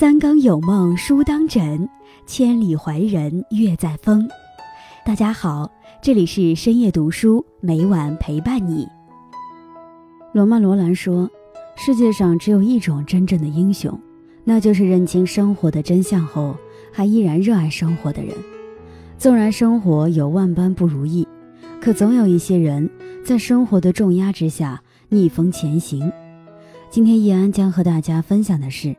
三更有梦书当枕，千里怀人月在风。大家好，这里是深夜读书，每晚陪伴你。罗曼·罗兰说：“世界上只有一种真正的英雄，那就是认清生活的真相后，还依然热爱生活的人。纵然生活有万般不如意，可总有一些人在生活的重压之下逆风前行。”今天易安将和大家分享的是。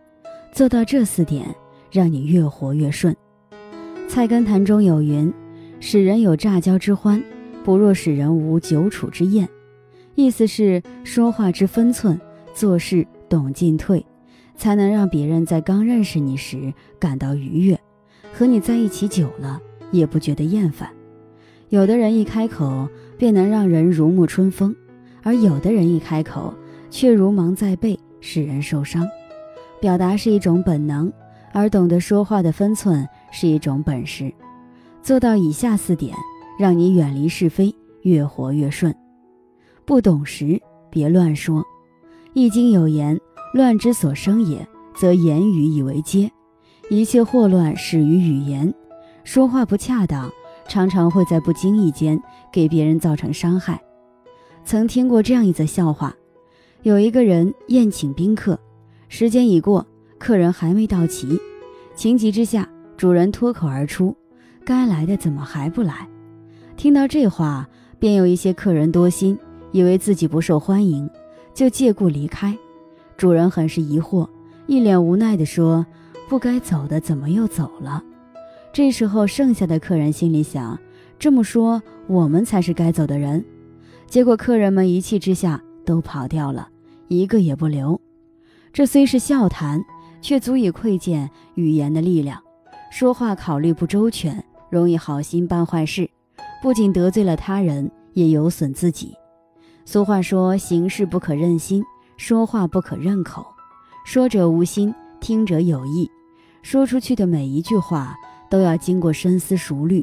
做到这四点，让你越活越顺。《菜根谭》中有云：“使人有乍交之欢，不若使人无久处之厌。”意思是说话之分寸，做事懂进退，才能让别人在刚认识你时感到愉悦，和你在一起久了也不觉得厌烦。有的人一开口便能让人如沐春风，而有的人一开口却如芒在背，使人受伤。表达是一种本能，而懂得说话的分寸是一种本事。做到以下四点，让你远离是非，越活越顺。不懂时别乱说，《易经》有言：“乱之所生也，则言语以为接。”一切祸乱始于语言，说话不恰当，常常会在不经意间给别人造成伤害。曾听过这样一则笑话：有一个人宴请宾客。时间已过，客人还没到齐，情急之下，主人脱口而出：“该来的怎么还不来？”听到这话，便有一些客人多心，以为自己不受欢迎，就借故离开。主人很是疑惑，一脸无奈地说：“不该走的怎么又走了？”这时候，剩下的客人心里想：“这么说，我们才是该走的人。”结果，客人们一气之下都跑掉了，一个也不留。这虽是笑谈，却足以窥见语言的力量。说话考虑不周全，容易好心办坏事，不仅得罪了他人，也有损自己。俗话说：“行事不可任心，说话不可任口。说者无心，听者有意。说出去的每一句话都要经过深思熟虑，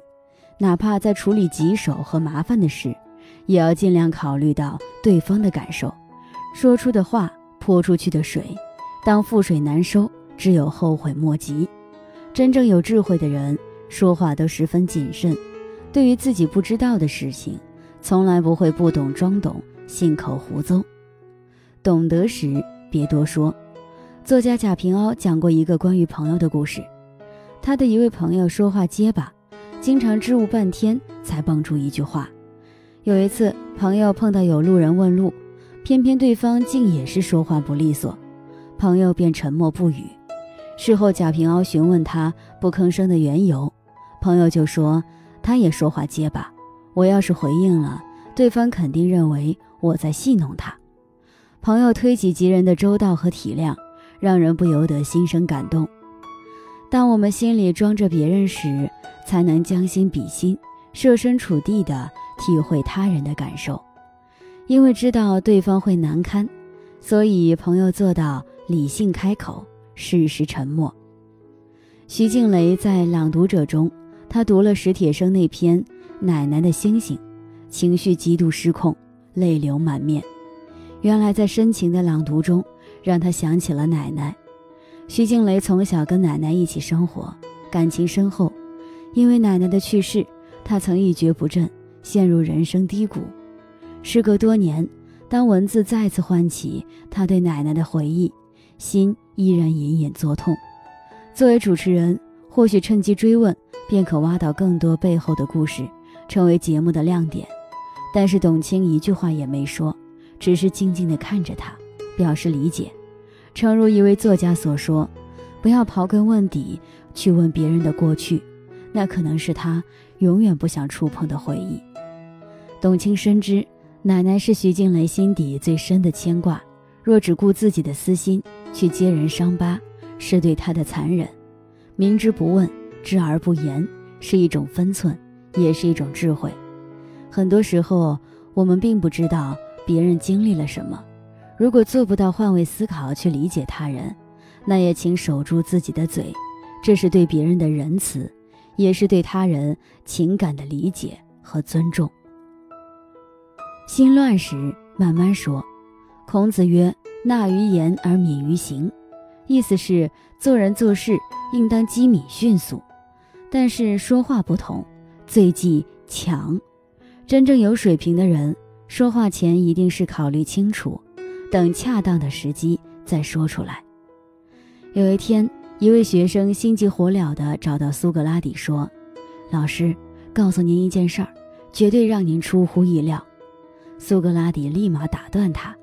哪怕在处理棘手和麻烦的事，也要尽量考虑到对方的感受。说出的话。”泼出去的水，当覆水难收，只有后悔莫及。真正有智慧的人，说话都十分谨慎。对于自己不知道的事情，从来不会不懂装懂，信口胡诌。懂得时别多说。作家贾平凹讲过一个关于朋友的故事。他的一位朋友说话结巴，经常支吾半天才蹦出一句话。有一次，朋友碰到有路人问路。偏偏对方竟也是说话不利索，朋友便沉默不语。事后贾平凹询问他不吭声的缘由，朋友就说他也说话结巴，我要是回应了，对方肯定认为我在戏弄他。朋友推己及人的周到和体谅，让人不由得心生感动。当我们心里装着别人时，才能将心比心，设身处地地体会他人的感受。因为知道对方会难堪，所以朋友做到理性开口，适时沉默。徐静蕾在《朗读者》中，她读了史铁生那篇《奶奶的星星》，情绪极度失控，泪流满面。原来在深情的朗读中，让他想起了奶奶。徐静蕾从小跟奶奶一起生活，感情深厚。因为奶奶的去世，她曾一蹶不振，陷入人生低谷。时隔多年，当文字再次唤起他对奶奶的回忆，心依然隐隐作痛。作为主持人，或许趁机追问，便可挖到更多背后的故事，成为节目的亮点。但是董卿一句话也没说，只是静静地看着他，表示理解。诚如一位作家所说：“不要刨根问底去问别人的过去，那可能是他永远不想触碰的回忆。”董卿深知。奶奶是徐静蕾心底最深的牵挂，若只顾自己的私心去揭人伤疤，是对她的残忍。明知不问，知而不言，是一种分寸，也是一种智慧。很多时候，我们并不知道别人经历了什么。如果做不到换位思考去理解他人，那也请守住自己的嘴，这是对别人的仁慈，也是对他人情感的理解和尊重。心乱时，慢慢说。孔子曰：“纳于言而敏于行。”意思是做人做事应当机敏迅速，但是说话不同，最忌强。真正有水平的人，说话前一定是考虑清楚，等恰当的时机再说出来。有一天，一位学生心急火燎地找到苏格拉底说：“老师，告诉您一件事儿，绝对让您出乎意料。”苏格拉底立马打断他：“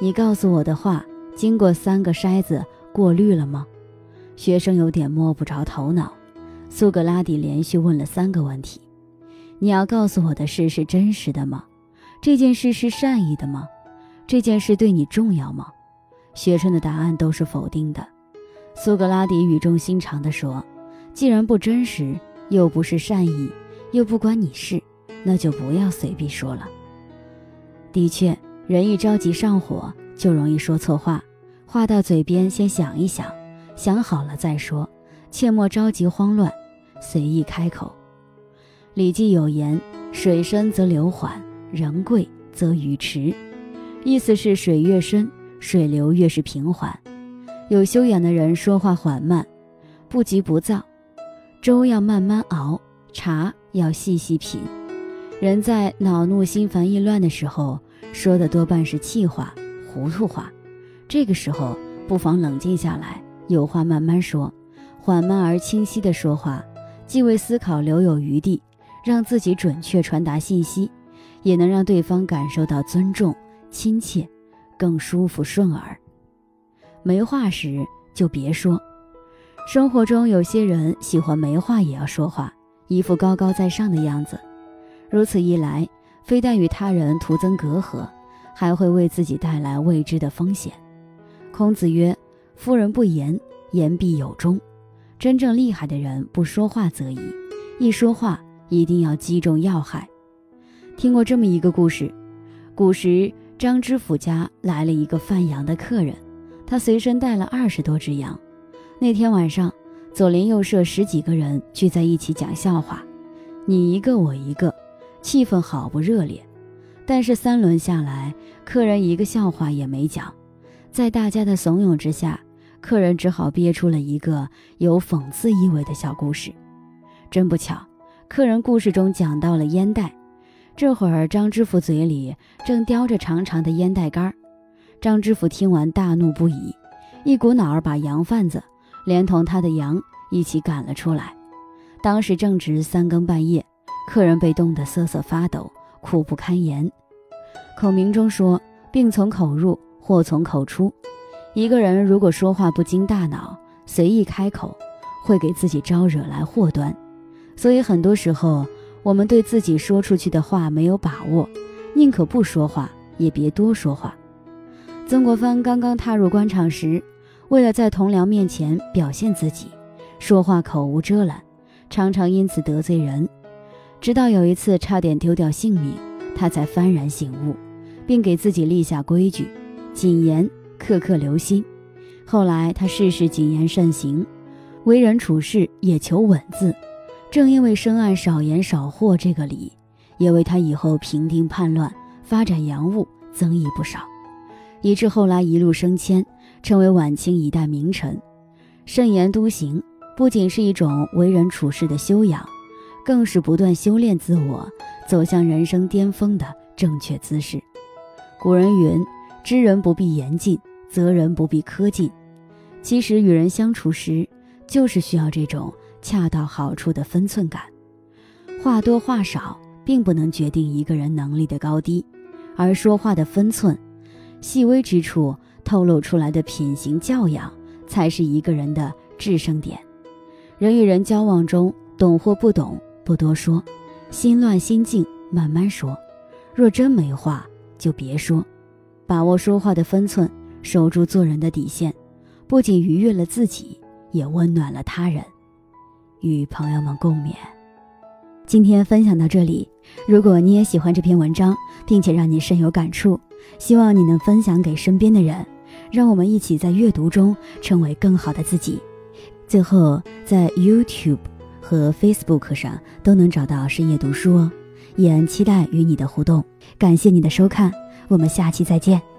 你告诉我的话，经过三个筛子过滤了吗？”学生有点摸不着头脑。苏格拉底连续问了三个问题：“你要告诉我的事是真实的吗？这件事是善意的吗？这件事对你重要吗？”学生的答案都是否定的。苏格拉底语重心长地说：“既然不真实，又不是善意，又不关你事，那就不要随便说了。”的确，人一着急上火，就容易说错话。话到嘴边，先想一想，想好了再说，切莫着急慌乱，随意开口。《礼记》有言：“水深则流缓，人贵则语迟。”意思是水越深，水流越是平缓。有修养的人说话缓慢，不急不躁，粥要慢慢熬，茶要细细品。人在恼怒、心烦意乱的时候，说的多半是气话、糊涂话。这个时候，不妨冷静下来，有话慢慢说，缓慢而清晰的说话，既为思考留有余地，让自己准确传达信息，也能让对方感受到尊重、亲切，更舒服顺耳。没话时就别说。生活中有些人喜欢没话也要说话，一副高高在上的样子。如此一来，非但与他人徒增隔阂，还会为自己带来未知的风险。孔子曰：“夫人不言，言必有终。”真正厉害的人不说话则已，一说话一定要击中要害。听过这么一个故事：古时张知府家来了一个贩羊的客人。他随身带了二十多只羊。那天晚上，左邻右舍十几个人聚在一起讲笑话，你一个我一个，气氛好不热烈。但是三轮下来，客人一个笑话也没讲。在大家的怂恿之下，客人只好憋出了一个有讽刺意味的小故事。真不巧，客人故事中讲到了烟袋。这会儿张知府嘴里正叼着长长的烟袋杆儿。张知府听完大怒不已，一股脑儿把羊贩子连同他的羊一起赶了出来。当时正值三更半夜，客人被冻得瑟瑟发抖，苦不堪言。孔明中说：“病从口入，祸从口出。”一个人如果说话不经大脑，随意开口，会给自己招惹来祸端。所以很多时候，我们对自己说出去的话没有把握，宁可不说话，也别多说话。曾国藩刚刚踏入官场时，为了在同僚面前表现自己，说话口无遮拦，常常因此得罪人。直到有一次差点丢掉性命，他才幡然醒悟，并给自己立下规矩：谨言，刻刻留心。后来他事事谨言慎行，为人处事也求稳字。正因为深谙少言少祸这个理，也为他以后平定叛乱、发展洋务增益不少。以致后来一路升迁，成为晚清一代名臣。慎言笃行不仅是一种为人处事的修养，更是不断修炼自我、走向人生巅峰的正确姿势。古人云：“知人不必言尽，责人不必苛尽。”其实与人相处时，就是需要这种恰到好处的分寸感。话多话少并不能决定一个人能力的高低，而说话的分寸。细微之处透露出来的品行教养，才是一个人的制胜点。人与人交往中，懂或不懂不多说，心乱心静慢慢说。若真没话，就别说。把握说话的分寸，守住做人的底线，不仅愉悦了自己，也温暖了他人。与朋友们共勉。今天分享到这里，如果你也喜欢这篇文章，并且让你深有感触。希望你能分享给身边的人，让我们一起在阅读中成为更好的自己。最后，在 YouTube 和 Facebook 上都能找到深夜读书哦，也期待与你的互动。感谢你的收看，我们下期再见。